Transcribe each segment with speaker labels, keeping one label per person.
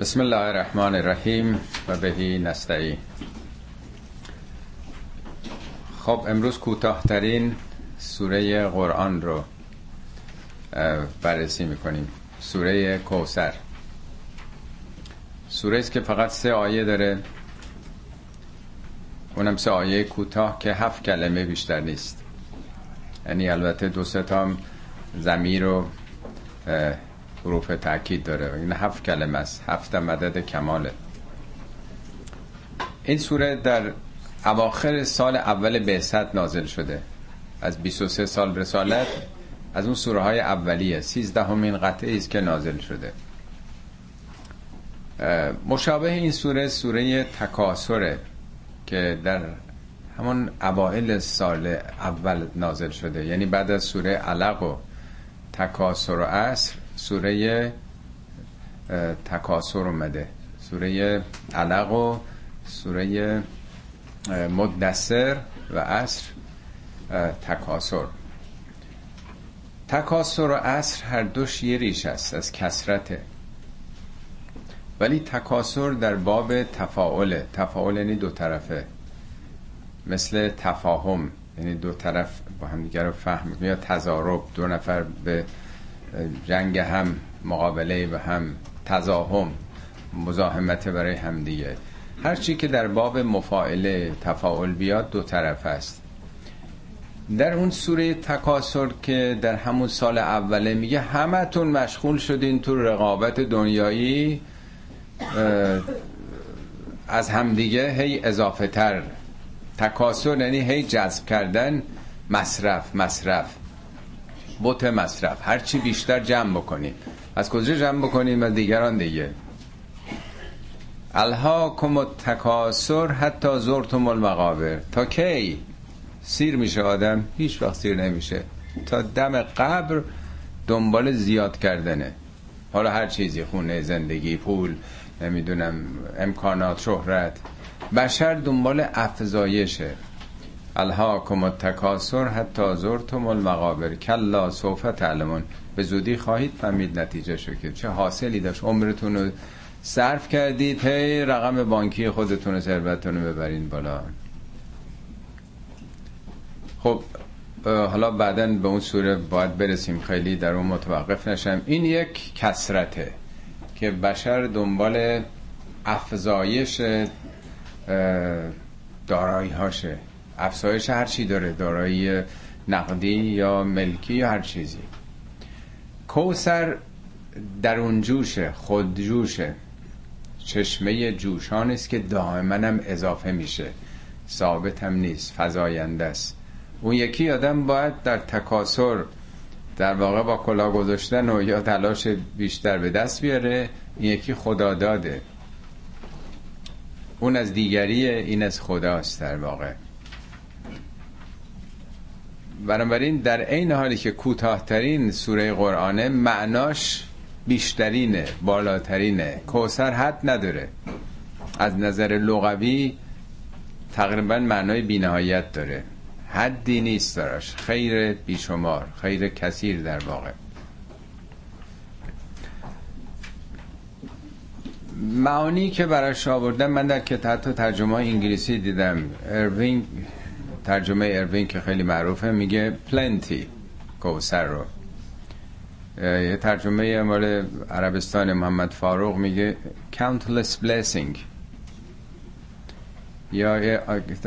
Speaker 1: بسم الله الرحمن الرحیم و بهی نستعین خب امروز کوتاهترین سوره قرآن رو بررسی می‌کنیم سوره کوسر سوره است که فقط سه آیه داره اونم سه آیه کوتاه که هفت کلمه بیشتر نیست یعنی البته دو سه تا زمیر و حروف تاکید داره. این هفت کلمه است. هفت مدد کماله. این سوره در اواخر سال اول بعثت نازل شده. از 23 سال رسالت از اون سوره های اولیه. 13 همین قطعه است که نازل شده. مشابه این سوره سوره تکاسره که در همون اوائل سال اول نازل شده. یعنی بعد از سوره علق و تکاسر و عصر سوره تکاسر اومده سوره علق و سوره مدثر و عصر تکاسر تکاسر و عصر هر دوش یه ریش است از کسرته ولی تکاسر در باب تفاعله. تفاعل یعنی دو طرفه. مثل تفاهم یعنی دو طرف با هم دیگر رو فهم یا تضارب دو نفر به جنگ هم مقابله و هم تزاهم مزاحمت برای همدیگه هر چی که در باب مفاعله تفاعل بیاد دو طرف است. در اون سوره تکاسر که در همون سال اوله میگه همتون مشغول شدین تو رقابت دنیایی از همدیگه هی اضافه تر تکاسر یعنی هی جذب کردن مصرف مصرف. بوت مصرف. هرچی بیشتر جمع بکنیم. از کجا جمع بکنیم؟ و دیگران دیگه. الها کم تکاسر حتی زرتم المقابر. تا کی سیر میشه آدم؟ هیچ وقت سیر نمیشه. تا دم قبر دنبال زیاد کردنه. حالا هر چیزی خونه زندگی پول نمی‌دونم امکانات شهرت. بشر دنبال افزایشه. الهاکم التکاسر حتی زرتم المقابر. کلا سوف تعلمون به زودی خواهید فهمید نتیجه شو که چه حاصلی داشت. عمرتون رو صرف کردید. هی رقم بانکی خودتون و ثروتتون رو ببرین بالا. خب حالا بعدا به اون سوره باید برسیم. خیلی در اون متوقف نشم. این یک کسرته که بشر دنبال افزایش دارایی هاشه افزایش هر چی داره دارایی نقدی یا ملکی یا هر چیزی. کوسر در اون جوشه خود جوشه. چشمه جوشان است که دائما هم اضافه میشه. ثابت هم نیست فضاینده است. اون یکی آدم باید در تکاسر در واقع با کلا گذاشتن و یا تلاش بیشتر به دست بیاره این یکی خدا داده اون از دیگری این از خداست در واقع. بنابراین در عین حالی که کوتاهترین سوره قرآنه معناش بیشترینه بالاترینه. کوسر حد نداره. از نظر لغوی تقریبا معنای بینهایت داره. حدی نیست دارش خیر بیشمار خیر کثیر در واقع. معانی که براش آوردم من در کتاب ترجمه انگلیسی دیدم. اروینگ ترجمه اروین که خیلی معروفه میگه plenty کوثر رو. یه ترجمه مال عربستان محمد فاروق میگه countless blessing. یا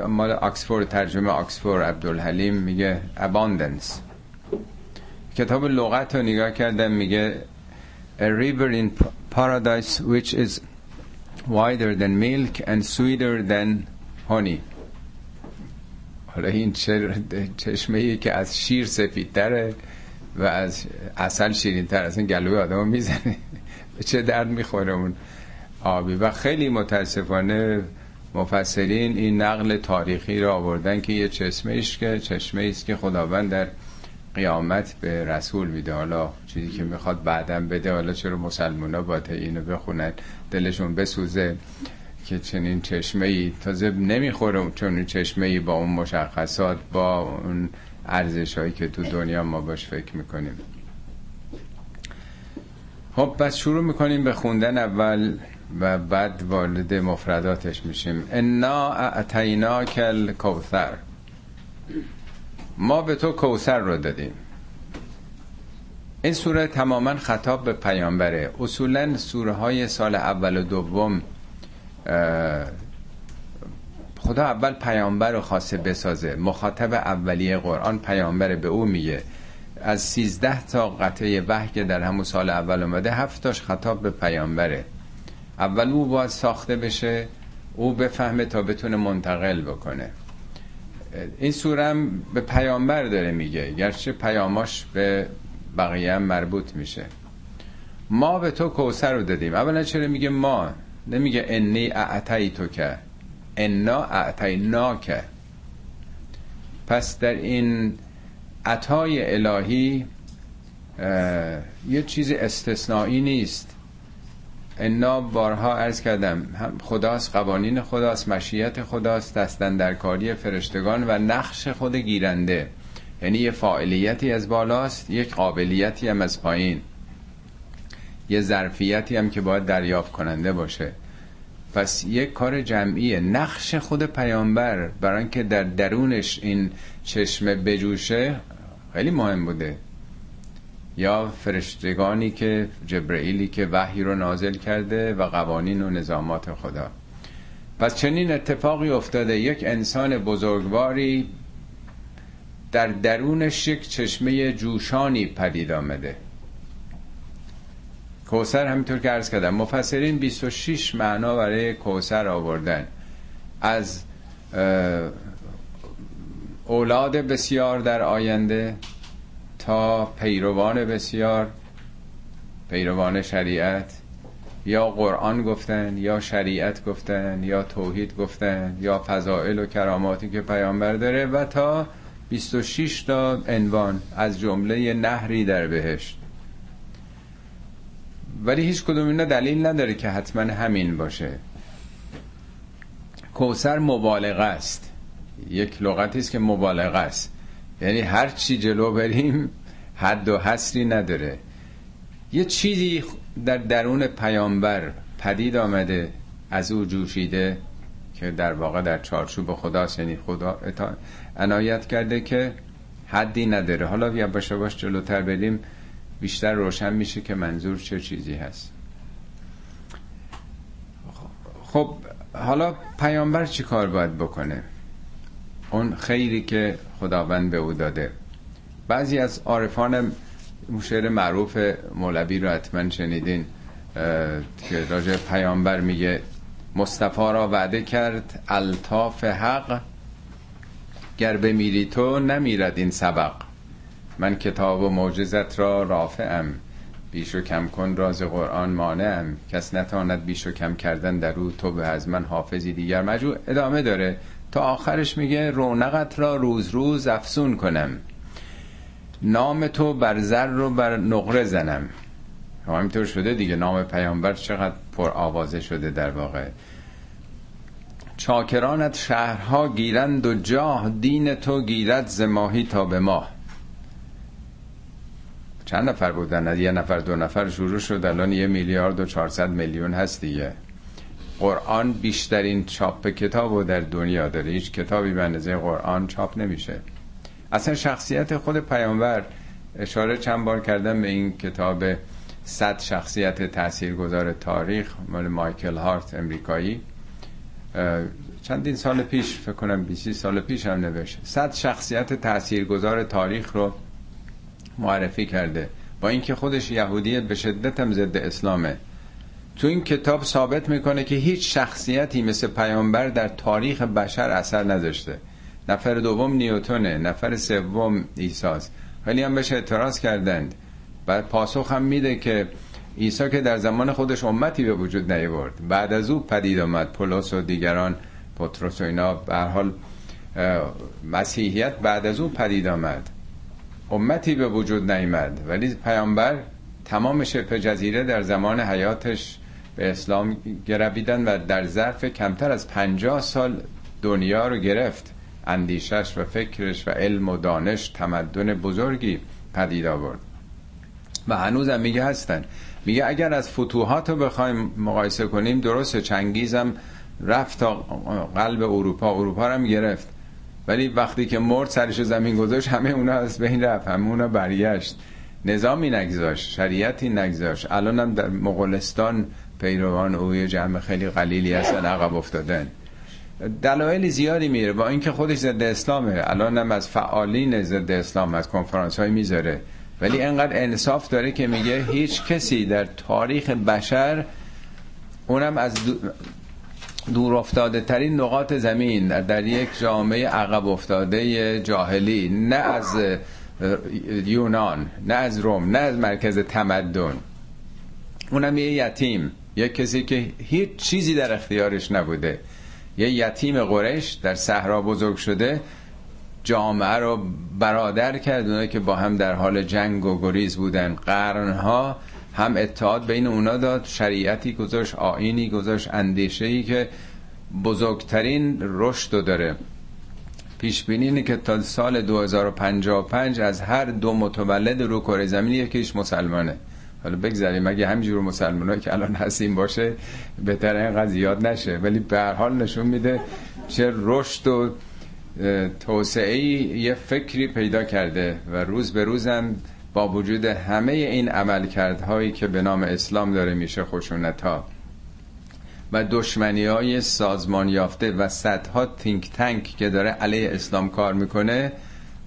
Speaker 1: مال آکسفورد ترجمه آکسفورد عبدالحلیم میگه abundance. کتاب لغت رو نگاه کردم میگه a river in paradise which is wider than milk and sweeter than honey. حالا این چشمه ای که از شیر سفیدتره و از اصل شیرین تر این گلوی آدم می‌زنه. به چه درد می‌خوره اون آبی. و خیلی متاسفانه مفسرین این نقل تاریخی را آوردن که یه چشمه ایش که چشمه ایست که خداوند در قیامت به رسول میده. حالا چیزی که می‌خواد بعدم بده حالا چرا مسلمان ها باید اینو بخونن دلشون بسوزه. که چنین چشمه ای تازه نمی‌خوره چون چشمه ای با اون مشخصات با اون ارزش هایی که تو دنیا ما باش فکر می‌کنیم. خب پس شروع می‌کنیم به خوندن اول و بعد وارد مفرداتش میشیم. انا اعتینا کل کوثر ما به تو کوثر رو دادیم. این سوره تماما خطاب به پیامبره. اصولا سوره های سال اول و دوم خدا اول پیامبر رو خواسته بسازه. مخاطب اولیه قرآن پیامبر به او میگه. از سیزده تا قطعه وحی که در همون سال اول اومده هفتاش خطاب به پیامبره. اول او باید ساخته بشه او بفهمه تا بتونه منتقل بکنه. این سورم به پیامبر داره میگه گرچه پیاماش به بقیه هم مربوط میشه. ما به تو کوسر رو دادیم. اولا چرا میگه ما؟ نمیگه انی اعتای تو که انا اعتینا که پس در این عطای الهی یه چیز استثنایی نیست. انا بارها عرض کردم خداست قوانین خداست مشیت خداست دستن در کاری فرشتگان و نقش خود گیرنده. یعنی یه فاعلیتی از بالاست یک قابلیتی هم از پایین. یه ظرفیتی هم که باید دریافت کننده باشه. پس یک کار جمعیه. نقش خود پیامبر برای اینکه در درونش این چشمه بجوشه خیلی مهم بوده. یا فرشتگانی که جبرئیلی که وحی رو نازل کرده و قوانین و نظامات خدا. پس چنین اتفاقی افتاده. یک انسان بزرگواری در درونش یک چشمه جوشانی پدید آمده. کوسر همینطور که ارز کردم مفسرین 26 معنا برای کوسر آوردن. از اولاد بسیار در آینده تا پیروان بسیار پیروان شریعت یا قرآن گفتن یا شریعت گفتن یا توحید گفتن یا فضائل و کراماتی که پیامبر داره و تا 26 تا عنوان از جمله نهری در بهشت. ولی هیچ کدوم اینا دلیل نداره که حتما همین باشه. کوسر مبالغه است. یک لغتی است که مبالغه است. یعنی هر چی جلو بریم حد و حصری نداره. یه چیزی در درون پیامبر پدید آمده از او جوشیده که در واقع در چارچوب خداست. یعنی خدا عنایت کرده که حدی نداره. حالا بیا باشه باش جلوتر بریم. بیشتر روشن میشه که منظور چه چیزی هست. خب حالا پیامبر چی کار باید بکنه؟ اون خیری که خداوند به او داده. بعضی از عارفان شعر معروف مولوی رو حتما شنیدین که راجع پیامبر میگه مصطفی را وعده کرد الطاف حق گر بمیری تو نمیرد این سبق. من کتاب و معجزت را رافعم. بیش و کم کن راز قرآن مانعم. کس نتاند بیش و کم کردن در او. تو به از من حافظی. دیگر مجموع ادامه داره. تا آخرش میگه رونقت را روز روز افسون کنم. نام تو بر زر رو بر نقره زنم. خب همینطور شده دیگه. نام پیامبر چقدر پر آوازه شده در واقع. چاکرانت شهرها گیرند و جاه دین تو گیرد زماهی تا به ماه. چند نفر بودن؟ یه نفر دو نفر شروع شد. الان یه میلیارد و چهارصد میلیون هست دیگه. قرآن بیشترین چاپ کتاب رو در دنیا داره. هیچ کتابی به اندازه قرآن چاپ نمیشه. اصلا شخصیت خود پیامبر اشاره چند بار کردم به این کتاب صد شخصیت تاثیرگذار تاریخ مال مایکل هارت امریکایی. چندین سال پیش فکر کنم 20 سال پیش هم نوشت. صد شخصیت تاثیرگذار تاریخ رو معرفی کرده. با اینکه خودش یهودی به شدت هم ضد اسلامه. تو این کتاب ثابت می‌کنه که هیچ شخصیتی مثل پیامبر در تاریخ بشر اثر نداشته نفر دوم نیوتونه نفر سوم ایساست خیلی هم بهش اعتراض کردند. بعد پاسخ هم میده که عیسی که در زمان خودش امتی به وجود نیورد بعد از او پدید آمد. پولس و دیگران پتروس و اینا به حال مسیحیت بعد از او پدید آمد. امتی به وجود نیامد. ولی پیامبر تمام شبه جزیره در زمان حیاتش به اسلام گرویدن و در ظرف کمتر از پنجاه سال دنیا رو گرفت. اندیشش و فکرش و علم و دانش تمدن بزرگی پدید آورد. و هنوز هم میگه هستن. میگه اگر از فتوحات رو بخوایم مقایسه کنیم درست چنگیزم رفت تا قلب اروپا. اروپا رو هم گرفت. ولی وقتی که مرد سرش زمین گذاشت همه اونا از بین رفت همه اونا برگشت. نظامی نگذاشت شریعتی نگذاشت. الان هم در مغولستان پیروان اوی جمع خیلی قلیلی هستن عقب افتادن. دلایل زیادی میره. با اینکه خودش ضد اسلامه. الان هم از فعالین ضد اسلام از کنفرانس های می‌ذاره. ولی انقدر انصاف داره که میگه هیچ کسی در تاریخ بشر اونم از دور افتاده ترین نقاط زمین در یک جامعه عقب افتاده جاهلی. نه از یونان نه از روم نه از مرکز تمدن. اونم یه یتیم. یه کسی که هیچ چیزی در اختیارش نبوده. یه یتیم قرش در صحرا بزرگ شده. جامعه رو برادر کرد. که با هم در حال جنگ و گریز بودن. قرنها هم اتحاد بین اونا داد شریعتی گذاشت آینی گذاشت اندیشه ای که بزرگترین رشد داره. پیش بینی اینه که تا سال 2055 از هر دو متولد رو کره زمین یکیش مسلمانه. حالا بگذاریم اگه همینجور مسلمان که الان هستیم باشه بهتر اینقدر زیاد نشه. ولی به هر حال نشون میده چه رشد و توسعه یه فکری پیدا کرده و روز به روزم با وجود همه این عملکردهایی که به نام اسلام داره میشه خشونت ها و دشمنی های سازمان یافته و صدها تینک تنک که داره علیه اسلام کار می‌کنه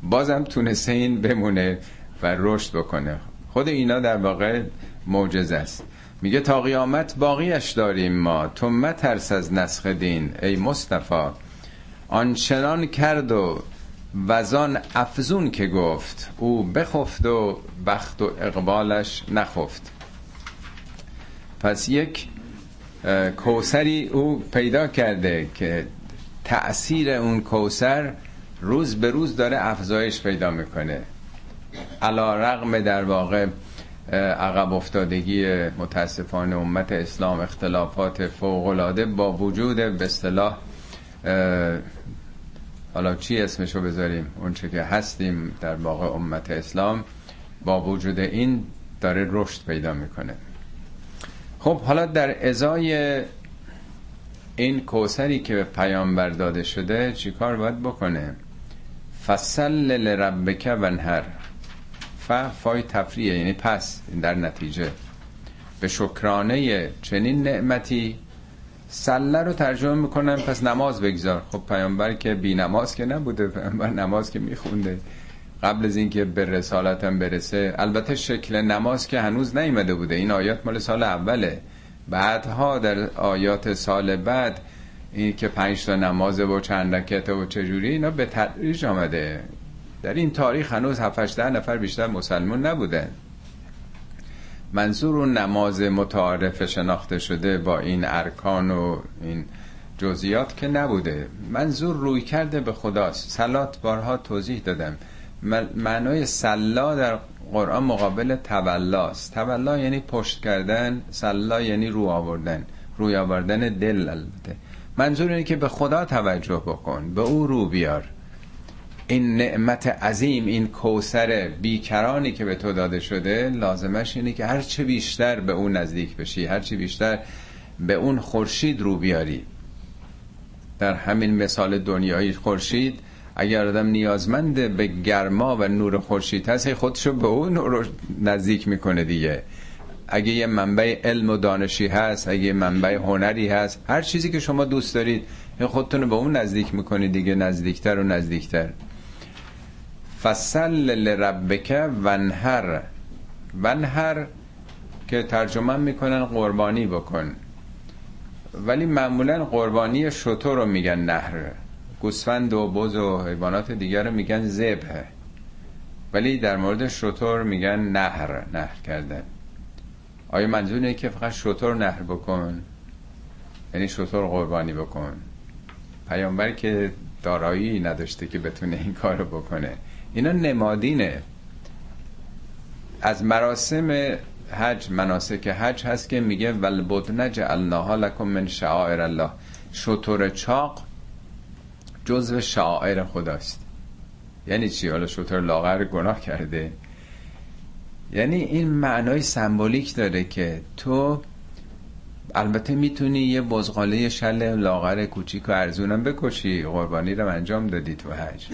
Speaker 1: بازم تونسته این بمونه و رشد بکنه. خود اینا در واقع معجزه است. میگه تا قیامت باقیش داریم ما تو مترس از نسخ دین. ای مصطفی آنچنان کرد و وزان افزون که گفت او بخفت و بخت و اقبالش نخفت. پس یک کوسری او پیدا کرده که تأثیر اون کوسر روز به روز داره افزایش پیدا می‌کنه. علا رغم در واقع عقب افتادگی متاسفانه امت اسلام اختلافات فوقلاده با وجود به اصطلاح حالا چی اسمشو بذاریم؟ اونچه که هستیم در واقع امت اسلام با وجود این داره رشد پیدا می‌کنه. خب حالا در ازای این کوسری که به پیامبر داده شده چیکار باید بکنه؟ فصل لربک ونهر ف فای تفریه یعنی پس در نتیجه. به شکرانه چنین نعمتی سله رو ترجمه می‌کنن پس نماز بگذار. خب پیامبر که بی نماز که نبوده پیامبر نماز که میخونده. قبل از اینکه به رسالتم برسه البته شکل نماز که هنوز نیمده بوده. این آیات مال سال اوله. بعدها در آیات سال بعد این که پنج تا نماز و چند رکعت و چجوری اینا به تدریج آمده. در این تاریخ هنوز 7 نفر بیشتر مسلمان نبودن. منظور اون نماز متعارف شناخته شده با این ارکان و این جزیات که نبوده. منظور روی کرده به خداست. سلات بارها توضیح دادم. معنای سلا در قرآن مقابل تولاست. تولا یعنی پشت کردن سلا یعنی رو آوردن. روی آوردن دل البته. منظور اینه که به خدا توجه بکن به او رو بیار. این نعمت عظیم این کوسر بیکرانی که به تو داده شده لازمش اینه که هرچه بیشتر به اون نزدیک بشی هرچه بیشتر به اون خورشید رو بیاری. در همین مثال دنیایی خورشید اگر آدم نیازمند به گرما و نور خورشید هست خودشو به اون نزدیک می‌کنه دیگه. اگه یه منبع علم و دانشی هست اگه منبع هنری هست هر چیزی که شما دوست دارید خودتون رو به اون نزدیک می‌کنید دیگه نزدیکتر و نزدیکتر. فصل لربک ونهر. ونهر که ترجمه می‌کنن قربانی بکن. ولی معمولا قربانی شطور رو میگن نهر. گوسفند و بز و حیوانات دیگر رو میگن زبه ولی در مورد شطور میگن نهر نهر کردن. آیا منظور که فقط شطور نهر بکن؟ یعنی شطور قربانی بکن. پیامبر که دارایی نداشته که بتونه این کارو بکنه. اینا نمادینه. از مراسم حج مناسک حج هست که میگه ولبدن جعلناها لکم من شعائر الله. شطور چاق جزو شعائر خداست. یعنی چی؟ حالا شطور لاغر گناه کرده. یعنی این معنای سمبولیک داره که تو البته می‌تونی یه بزغاله شل لاغر کوچیک و ارزونم بکشی قربانی رو انجام دادی تو حج.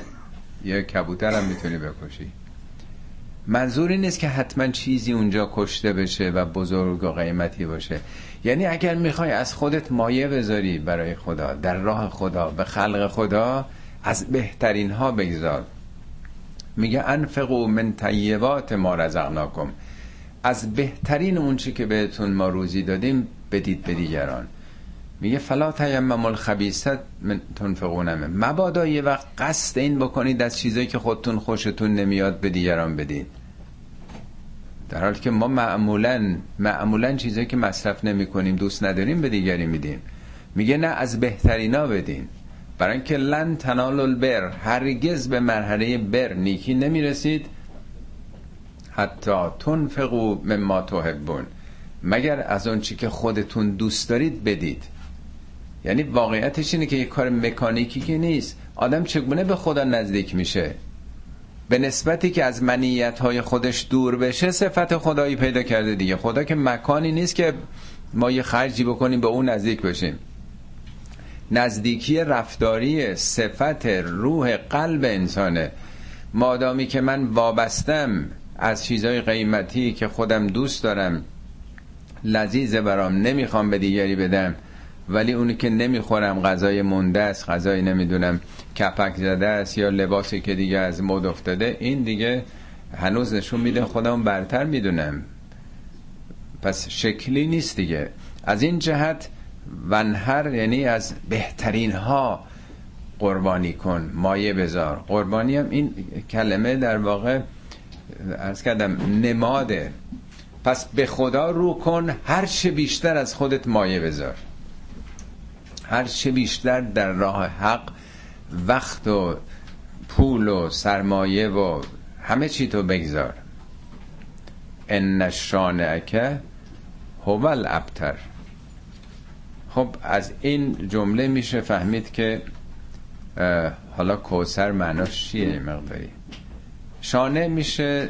Speaker 1: یه کبوتر هم می‌تونی بکشی. منظوری نیست که حتما چیزی اونجا کشته بشه و بزرگ و قیمتی باشه. یعنی اگر می‌خوای از خودت مایه بذاری برای خدا در راه خدا به خلق خدا از بهترین ها بگذار. میگه انفقو من طیبات ما رزقناکم. از بهترین اون که بهتون ما روزی دادیم بدید به دیگران. میگه فلا تیمم الخبیثت من تنفقونمه مبادا یه وقت قصد این بکنید از چیزایی که خودتون خوشتون نمیاد به دیگران بدید در حالی که ما معمولا معمولا چیزایی که مصرف نمی کنیم دوست نداریم به دیگری میدیم. میگه نه از بهترینا بدین. برای اینکه لن تنال البر هرگز به مرحله بر نیکی نمی‌رسید. حتی تنفقو مما تحبون. مگر از اون چی که خودتون دوست دارید بدید. یعنی واقعیتش اینه که یه کار مکانیکی که نیست. آدم چگونه به خدا نزدیک میشه؟ به نسبتی که از منیت های خودش دور بشه صفت خدایی پیدا کرده دیگه. خدا که مکانی نیست که ما یه خرجی بکنیم به اون نزدیک بشیم. نزدیکی رفتاری صفت روح قلب انسانه. مادامی که من وابستم از چیزای قیمتی که خودم دوست دارم لذیذه برام نمی‌خوام به دیگری بدم ولی اونی که نمی‌خورم غذای مونده است غذای نمی‌دونم کپک زده است یا لباسی که دیگه از مد افتاده این دیگه هنوز نشون میده خودم برتر می‌دونم. پس شکلی نیست دیگه. از این جهت ونهر یعنی از بهترین ها قربانی کن. مایه بذار. قربانی هم این کلمه در واقع از کردم نماده. پس به خدا رو کن هر چه بیشتر از خودت مایه بذار. هر چه بیشتر در راه حق وقت و پول و سرمایه و همه چی تو بگذار. ان شانعک هو الابتر. خب از این جمله میشه فهمید که حالا کوسر معناش چیه مقداری؟ شانه میشه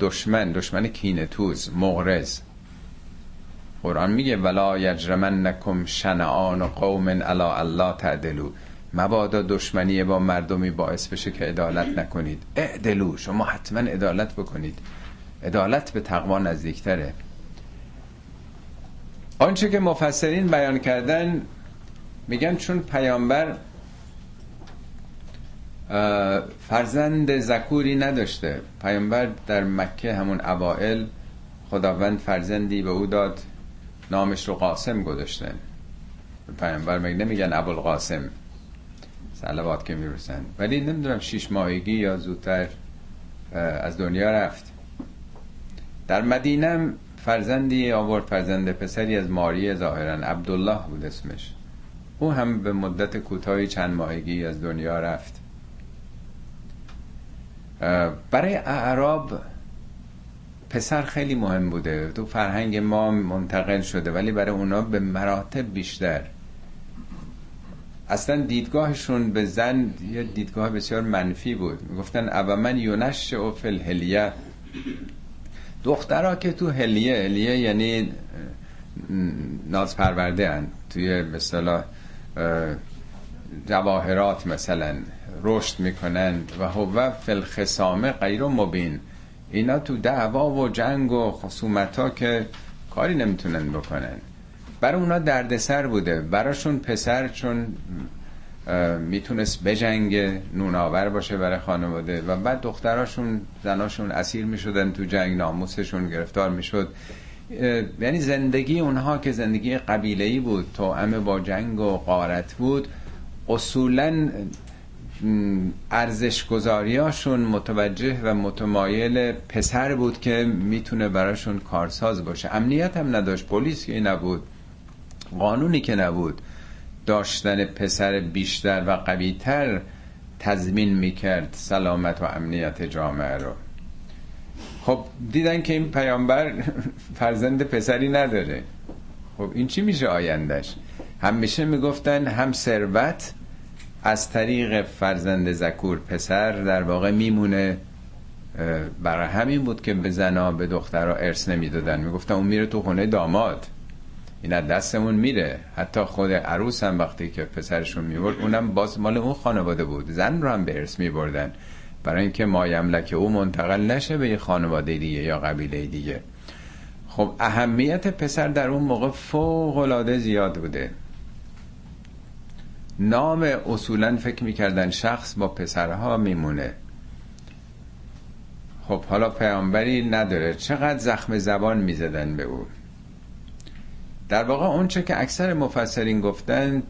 Speaker 1: دشمن دشمن کینه توز مغرز قرآن میگه ولا یجرمنکم شنعان قوم الا الله تعدلو مبادا دشمنی با مردمی باعث بشه که عدالت نکنید. اعدلو شما حتما عدالت بکنید. عدالت به تقوا نزدیکتره. آنچه که مفسرین بیان کردن میگن چون پیامبر فرزند زکوری نداشته. پیامبر در مکه همون اوائل خداوند فرزندی به او داد. نامش رو قاسم گذاشتن. پیامبر مگه نمیگن ابوالقاسم سلوات که می‌رسن. ولی نمی‌دونم شیش ماهگی یا زودتر از دنیا رفت. در مدینه فرزندی آورد فرزند پسری از ماری ظاهرا عبدالله بود اسمش. او هم به مدت کوتاهی چند ماهگی از دنیا رفت. برای اعراب پسر خیلی مهم بوده. تو فرهنگ ما منتقل شده ولی برای اونا به مراتب بیشتر. اصلا دیدگاهشون به زن یه دیدگاه بسیار منفی بود. می‌گفتن او من یونش فل دخترها که تو هلیه هلیه یعنی ناز پرورده هن. توی مثلا جواهرات مثلا رشد می‌کنن. و هو فل خسامه غیر مبین. اینا تو دعوا و جنگ و خصومت ها که کاری نمی‌تونن بکنن. برای اونا دردسر بوده. براشون پسر چون می‌تونست بجنگ نوناور باشه برای خانواده و بعد دختراشون زناشون اسیر می‌شدن تو جنگ ناموسشون گرفتار می‌شد. یعنی زندگی اونها که زندگی قبیله‌ای بود توأم با جنگ و قارت بود اصولا ارزش گذاریاشون متوجه و متمایل پسر بود که می‌تونه براشون کارساز باشه. امنیت هم نداشت پلیس که نبود قانونی که نبود داشتن پسر بیشتر و قویتر تضمین می‌کرد سلامت و امنیت جامعه رو. خب دیدن که این پیامبر فرزند پسری نداره. خب این چی میشه آیندهش؟ همیشه می‌گفتن هم ثروت از طریق فرزند زکور پسر در واقع میمونه برای همین بود که به زنا به دخترها ارث نمی‌دادن. می‌گفتن اون میره تو خونه داماد. این از دستمون میره. حتی خود عروس هم وقتی که پسرشون می‌برد اونم باز مال اون خانواده بود. زن رو هم به ارث میبردن. برای اینکه مایملک او منتقل نشه به یه خانواده دیگه یا قبیله دیگه. خب اهمیت پسر در اون موقع فوق العاده زیاد بوده. نام اصولا فکر می‌کردن شخص با پسرها میمونه. خب حالا پیامبری نداره. چقدر زخم زبان می‌زدن به او. در واقع اونچه که اکثر مفسرین گفتن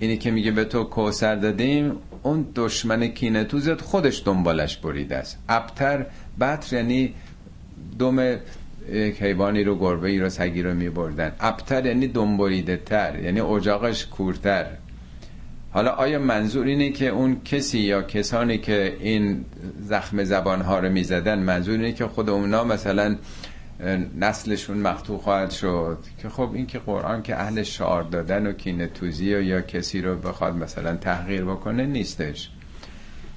Speaker 1: اینی که میگه به تو کوسر دادیم اون دشمن کینه توزت خودش دنبالش بریده است. ابتر بطر یعنی دم یک حیوانی رو گربه ای رو سگی رو میبردن. ابتر یعنی دنبریده تر یعنی اجاقش کورتر. حالا آیا منظور اینه که اون کسی یا کسانی که این زخم زبان ها رو می‌زدن منظور اینه که خود اونا مثلا نسلشون مقتول خواهد شد؟ که خب این که قرآن که اهل شعار دادن و کینه توزی و یا کسی رو بخواد مثلا تحقیر بکنه نیستش.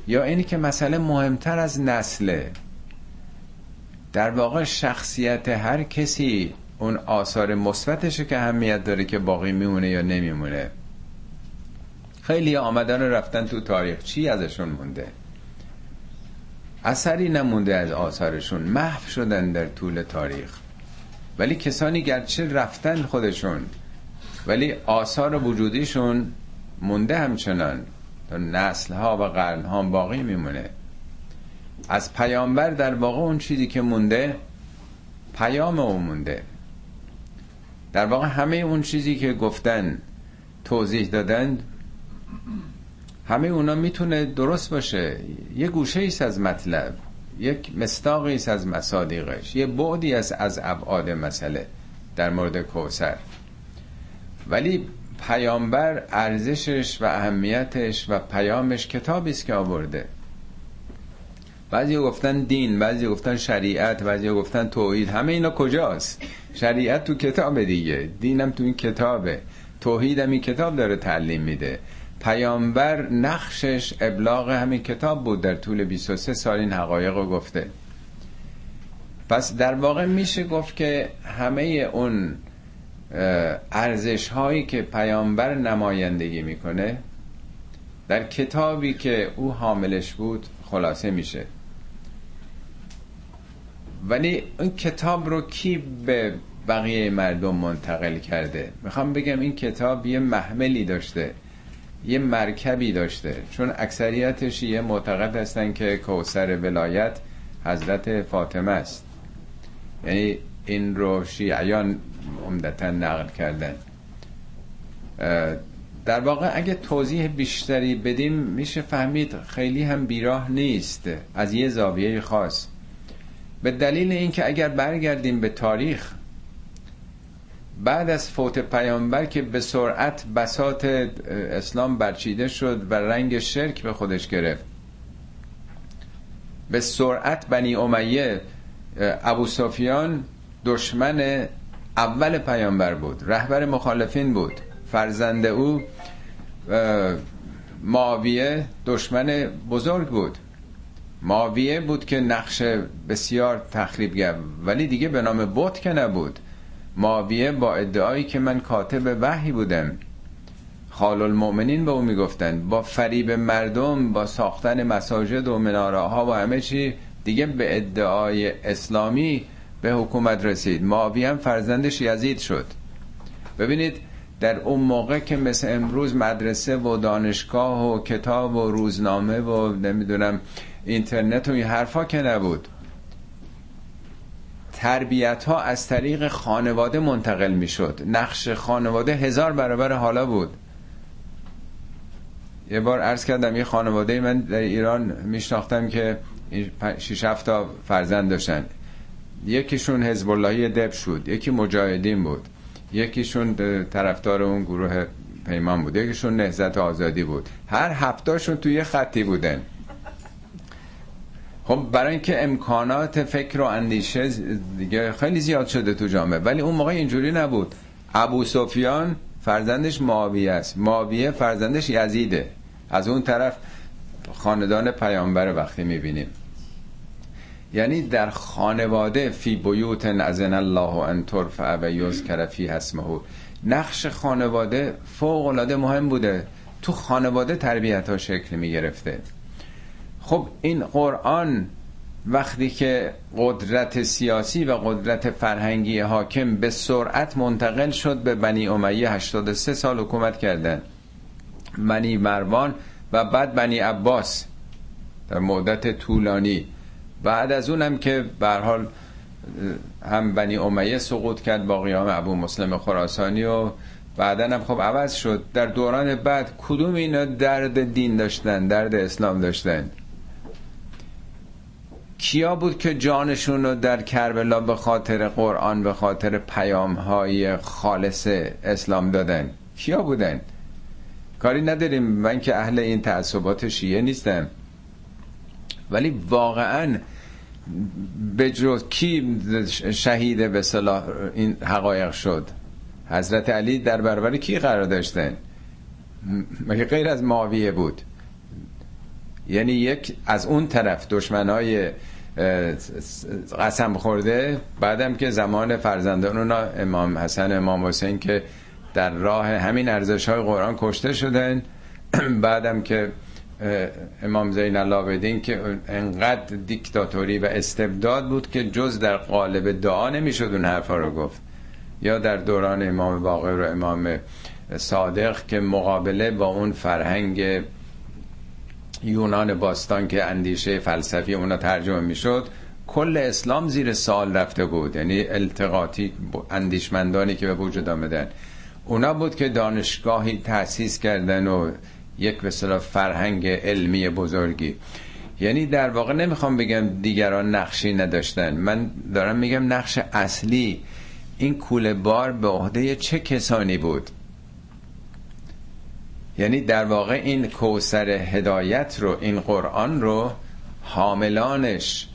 Speaker 1: یا اینی که مسئله مهمتر از نسله. در واقع شخصیت هر کسی اون آثار مثبتشه که اهمیت داره که باقی میمونه یا نمیمونه. خیلی آمدن و رفتن تو تاریخ چی ازشون مونده؟ اثری نمونده از آثارشون. محو شدن در طول تاریخ. ولی کسانی گرچه رفتن خودشون ولی آثار وجودیشون مونده همچنان. تا نسل ها و قرن ها باقی میمونه. از پیامبر در واقع اون چیزی که مونده پیام اون مونده. در واقع همه اون چیزی که گفتن توضیح دادن همه اونا می‌تونه درست باشه. یه گوشه ایست از مطلب یک مستاقی است از مصادیقش یه بعدی است از ابعاد مسئله در مورد کوسر ولی پیامبر ارزشش و اهمیتش و پیامش کتابی است که آورده. بعضی گفتن دین بعضی گفتن شریعت بعضی گفتن توحید. همه اینا کجاست؟ شریعت تو کتاب دیگه. دینم تو این کتابه. توحیدم این کتاب داره تعلیم میده. پیامبر نقشش ابلاغ همین کتاب بود در طول 23 سال این حقایق رو گفته. پس در واقع میشه گفت که همه اون ارزش هایی که پیامبر نمایندگی می‌کنه در کتابی که او حاملش بود خلاصه میشه. ولی اون کتاب رو کی به بقیه مردم منتقل کرده؟ می‌خوام بگم این کتاب یه محملی داشته یه مرکبی داشته. چون اکثریت یه معتقد هستن که کوسر ولایت حضرت فاطمه است. یعنی این رو شیعیان عمدتا نقل کردن. در واقع اگه توضیح بیشتری بدیم میشه فهمید خیلی هم بیراه نیست از یه زاویه خاص. به دلیل اینکه اگر برگردیم به تاریخ بعد از فوت پیامبر که به سرعت بسات اسلام برچیده شد و رنگ شرک به خودش گرفت به سرعت بنی امیه ابو سفیان دشمن اول پیامبر بود رهبر مخالفین بود فرزند او معاویه دشمن بزرگ بود. معاویه بود که نقش بسیار تخریب کرد ولی دیگه به نام بوت که نبود. معاویه با ادعایی که من کاتب وحی بودم. خال المؤمنین به او می‌گفتن با فریب مردم با ساختن مساجد و مناره ها و همه چی دیگه به ادعای اسلامی به حکومت رسید. معاویه هم فرزندش یزید شد. ببینید در اون موقع که مثل امروز مدرسه و دانشگاه و کتاب و روزنامه و نمی‌دونم اینترنت و این حرفا که نبود. تربیت ها از طریق خانواده منتقل می شد نقش خانواده هزار برابر حالا بود. یه بار عرض کردم یه خانواده من در ایران میشناختم که شیش هفت تا فرزند داشتن. یکیشون حزب اللهی دب شد یکی مجاهدین بود. یکیشون طرفدار اون گروه پیمان بود. یکیشون نهزت آزادی بود. هر هفتاشون توی خطی بودن. خب برای اینکه امکانات فکر و اندیشه دیگه خیلی زیاد شده تو جامعه. ولی اون موقع اینجوری نبود. ابو سفیان فرزندش معاویه است. معاویه فرزندش یزیده. از اون طرف خاندان پیامبر وقتی می‌بینیم. یعنی در خانواده فی بیوت ازن الله ان ترفع و یذکر فی اسمه. نقش خانواده فوق العاده مهم بوده. تو خانواده تربیت ها شکل می گرفته خب این قرآن وقتی که قدرت سیاسی و قدرت فرهنگی حاکم به سرعت منتقل شد به بنی امیه 83 سال حکومت کردن. بنی مروان و بعد بنی عباس در مدت طولانی. بعد از اونم که به حال هم بنی امیه سقوط کرد با قیام ابو مسلم خراسانی و بعدا هم خب عوض شد. در دوران بعد کدوم اینا درد دین داشتن درد اسلام داشتن؟ کیا بود که جانشون رو در کربلا به خاطر قرآن به خاطر پیام های خالص اسلام دادن؟ کیا بودن؟ کاری نداریم من که اهل این تعصبات شیعه نیستم. ولی واقعا به جز کی شهید به صلاح این حقایق شد؟ حضرت علی در برابر کی قرار داشتن؟ مگه غیر از معاویه بود؟ یعنی یک از اون طرف دشمنای قسم خورده بعدم که زمان فرزندان اونا امام حسن امام حسین که در راه همین ارزش های قرآن کشته شدن. بعدم که امام زین العابدین که انقدر دیکتاتوری و استبداد بود که جز در قالب دعا نمی‌شد اون حرفا رو گفت. یا در دوران امام باقر و امام صادق که مقابله با اون فرهنگ یونان باستان که اندیشه فلسفی اونا ترجمه می‌شد کل اسلام زیر سال رفته بود. یعنی التقاطی اندیشمندانی که به وجود آمدن. اونا بود که دانشگاهی تأسیس کردن و یک به فرهنگ علمی بزرگی. یعنی در واقع نمی‌خوام بگم دیگران نقشی نداشتن. من دارم میگم نقش اصلی این کوله بار به عهده چه کسانی بود؟ یعنی در واقع این کوسر هدایت رو این قرآن رو حاملانش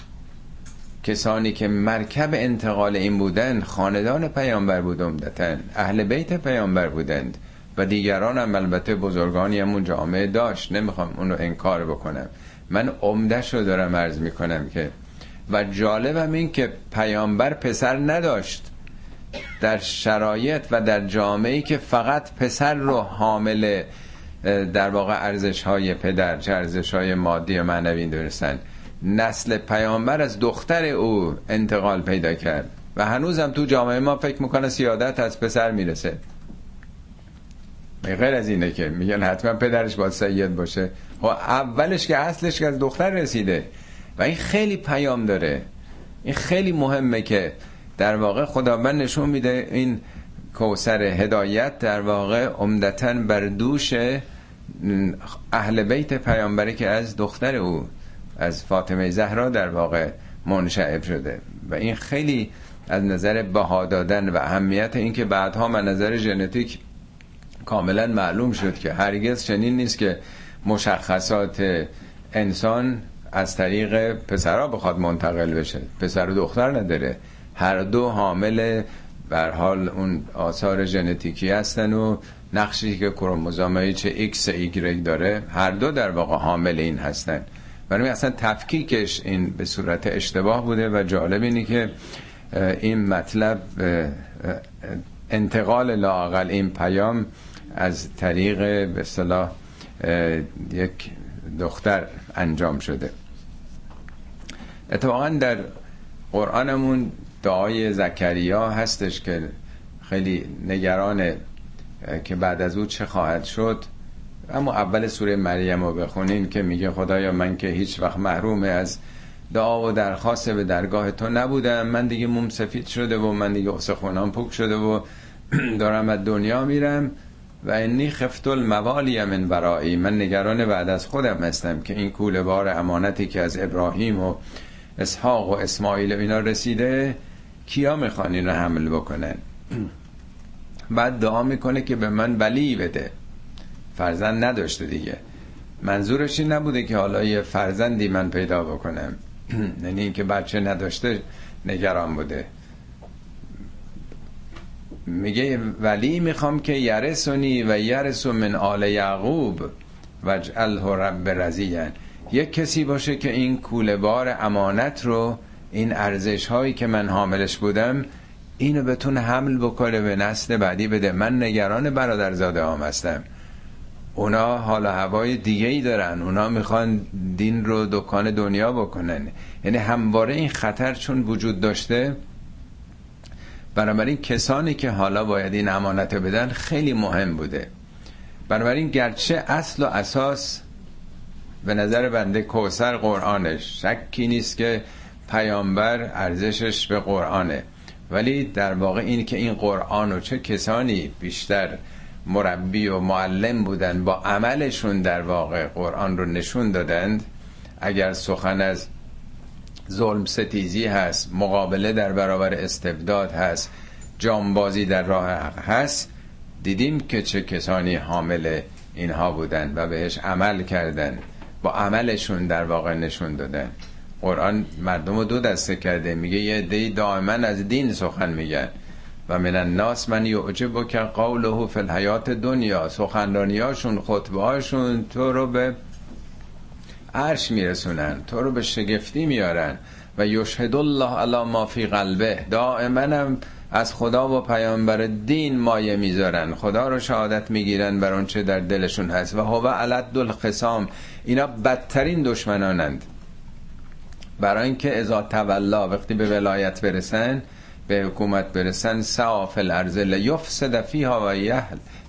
Speaker 1: کسانی که مرکب انتقال این بودن خاندان پیامبر بود عمدتن اهل بیت پیامبر بودند و دیگران هم البته بزرگانی همون جامعه داشت. نمی‌خوام اونو انکار بکنم. من عمدش رو دارم عرض می‌کنم که و جالبم این که پیامبر پسر نداشت. در شرایط و در جامعه که فقط پسر رو حامل در واقع ارزش های پدر چه ارزش های مادی و معنوی دونستن نسل پیامبر از دختر او انتقال پیدا کرد و هنوزم تو جامعه ما فکر می‌کنه سیادت از پسر می‌رسه. غیر از اینه که میگن حتما پدرش باید سید باشه. خب اولش که اصلش که از دختر رسیده و این خیلی پیام داره. این خیلی مهمه که در واقع خداوند نشون میده این کوسر هدایت در واقع عمدتا بر دوش اهل بیت پیامبری که از دختر او از فاطمه زهرا در واقع منشعب شده. و این خیلی از نظر بها دادن و اهمیت این که بعدها من نظر ژنتیک کاملا معلوم شد که هرگز چنین نیست که مشخصات انسان از طریق پسرها بخواد منتقل بشه. پسر و دختر نداره. هر دو حامل بر حال اون آثار ژنتیکی هستن و نقشی که کروموزومایی چه ایکس ایگرگ داره هر دو در واقع حامل این هستن. برای اصلا تفکیکش این به صورت اشتباه بوده و جالب اینی که این مطلب انتقال لاقل این پیام از طریق به اصطلاح یک دختر انجام شده. اتفاقا در قرآنمون دعای زکریا هستش که خیلی نگرانه که بعد از او چه خواهد شد. اما اول سوره مریم رو بخونین که میگه خدایا من که هیچ وقت محروم از دعا و درخواست به درگاه تو نبودم. من دیگه موم سفید شده و من دیگه خونام پوک شده و دارم از دنیا میرم و اینی خفت الموالی من برایی من نگران بعد از خودم هستم که این کوله بار امانتی که از ابراهیم و اسحاق و اسماعیل اینا رسیده کیا می‌خوان این حمل بکنن؟ بعد دعا می‌کنه که به من ولی بده. فرزند نداشته دیگه. منظورش این نبوده که حالا یه فرزندی من پیدا بکنم. یعنی اینکه بچه نداشته نگران بوده. میگه ولی می‌خوام که یرسونی و یرسو من آل یعقوب وجعله رب رزیان یک کسی باشه که این کوله بار امانت رو این ارزش هایی که من حاملش بودم اینو بتونه حمل بکنه به نسل بعدی بده. من نگران برادرزاده هم هستم. اونا حالا هوای دیگه ای دارن. اونا می‌خوان دین رو دکان دنیا بکنن. یعنی همواره این خطر چون وجود داشته بنابراین کسانی که حالا باید این امانت بدن خیلی مهم بوده. بنابراین گرچه اصل و اساس به نظر بنده کوسر قرآنش شکی نیست که پیامبر ارزشش به قرآنه. ولی در واقع این که این قرآن و چه کسانی بیشتر مربی و معلم بودن با عملشون در واقع قرآن رو نشون دادند اگر سخن از ظلم ستیزی هست مقابله در برابر استبداد هست جانبازی در راه حق هست دیدیم که چه کسانی حامل اینها بودن و بهش عمل کردن با عملشون در واقع نشون دادن قرآن مردم رو دو دسته کرده. میگه یه دی دائما از دین سخن میگن. و من الناس من یعجب که قوله فی الحیات دنیا. سخنرانیاشون خطبه هاشون تو رو به عرش میرسونن. تو رو به شگفتی میارن. و یشهد الله علی ما فی قلبه. دائما هم از خدا و پیامبر دین مایه می‌ذارن. خدا رو شهادت می‌گیرن بر چه در دلشون هست. و هو علد الخصام. اینا بدترین دشمنانند. برای اینکه ازا تولا وقتی به ولایت برسن به حکومت برسن سعاف الارض لیفسد فیها و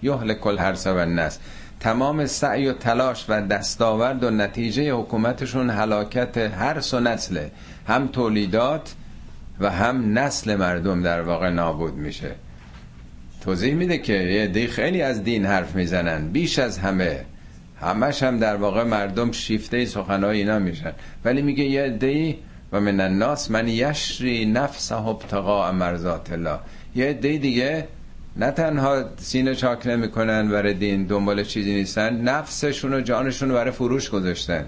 Speaker 1: یهل کل هرس و الناس تمام سعی و تلاش و دستاورد و نتیجه حکومتشون هلاکت هر سو نسله هم تولیدات و هم نسل مردم در واقع نابود میشه. توضیح میده که یه دی خیلی از دین حرف می‌زنن. بیش از همه همش هم در واقع مردم شیفته سخنهای اینا میشن. ولی میگه یه دی و من الناس من یشری نفسه ابتقاء مرضات الله. یه دی دیگه نه تنها سینه چاک نمی‌کنن برای دین دنبال چیزی نیستن نفسشون و جانشون برای فروش گذاشتن.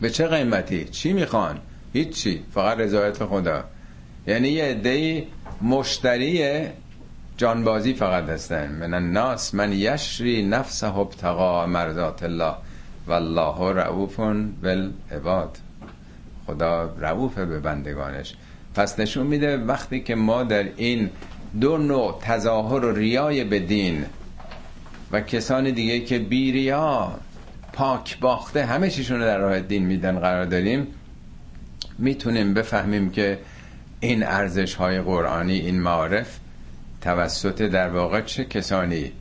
Speaker 1: به چه قیمتی؟ چی می‌خوان؟ هیچی فقط رضایت خدا. یعنی یه عده مشتری جانبازی فقط هستن. من الناس من یشری نفسه ابتقاء مرضات الله والله رعوف بالعباد. خدا رعوف به بندگانش. پس نشون میده وقتی که ما در این دو نوع تظاهر و ریای به دین و کسان دیگه که بیریا پاک باخته همه چیشون رو در راه دین میدن قرار داریم می‌تونیم بفهمیم که این ارزش های قرآنی این معارف توسط در واقع چه کسانی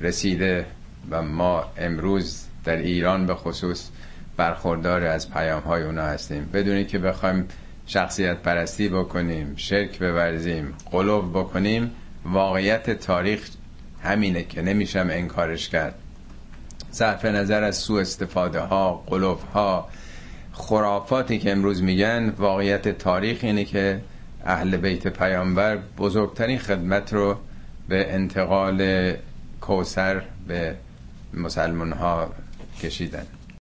Speaker 1: رسیده و ما امروز در ایران به خصوص برخوردار از پیام های اونا هستیم. بدونی که بخوایم شخصیت پرستی بکنیم شرک بورزیم قلوب بکنیم واقعیت تاریخ همینه که نمیشم انکارش کرد. صرف نظر از سوء استفاده ها قلوب ها خرافاتی که امروز میگن واقعیت تاریخ اینه که اهل بیت پیامبر بزرگترین خدمت رو به انتقال کوسر به مسلمان ها کشیدن.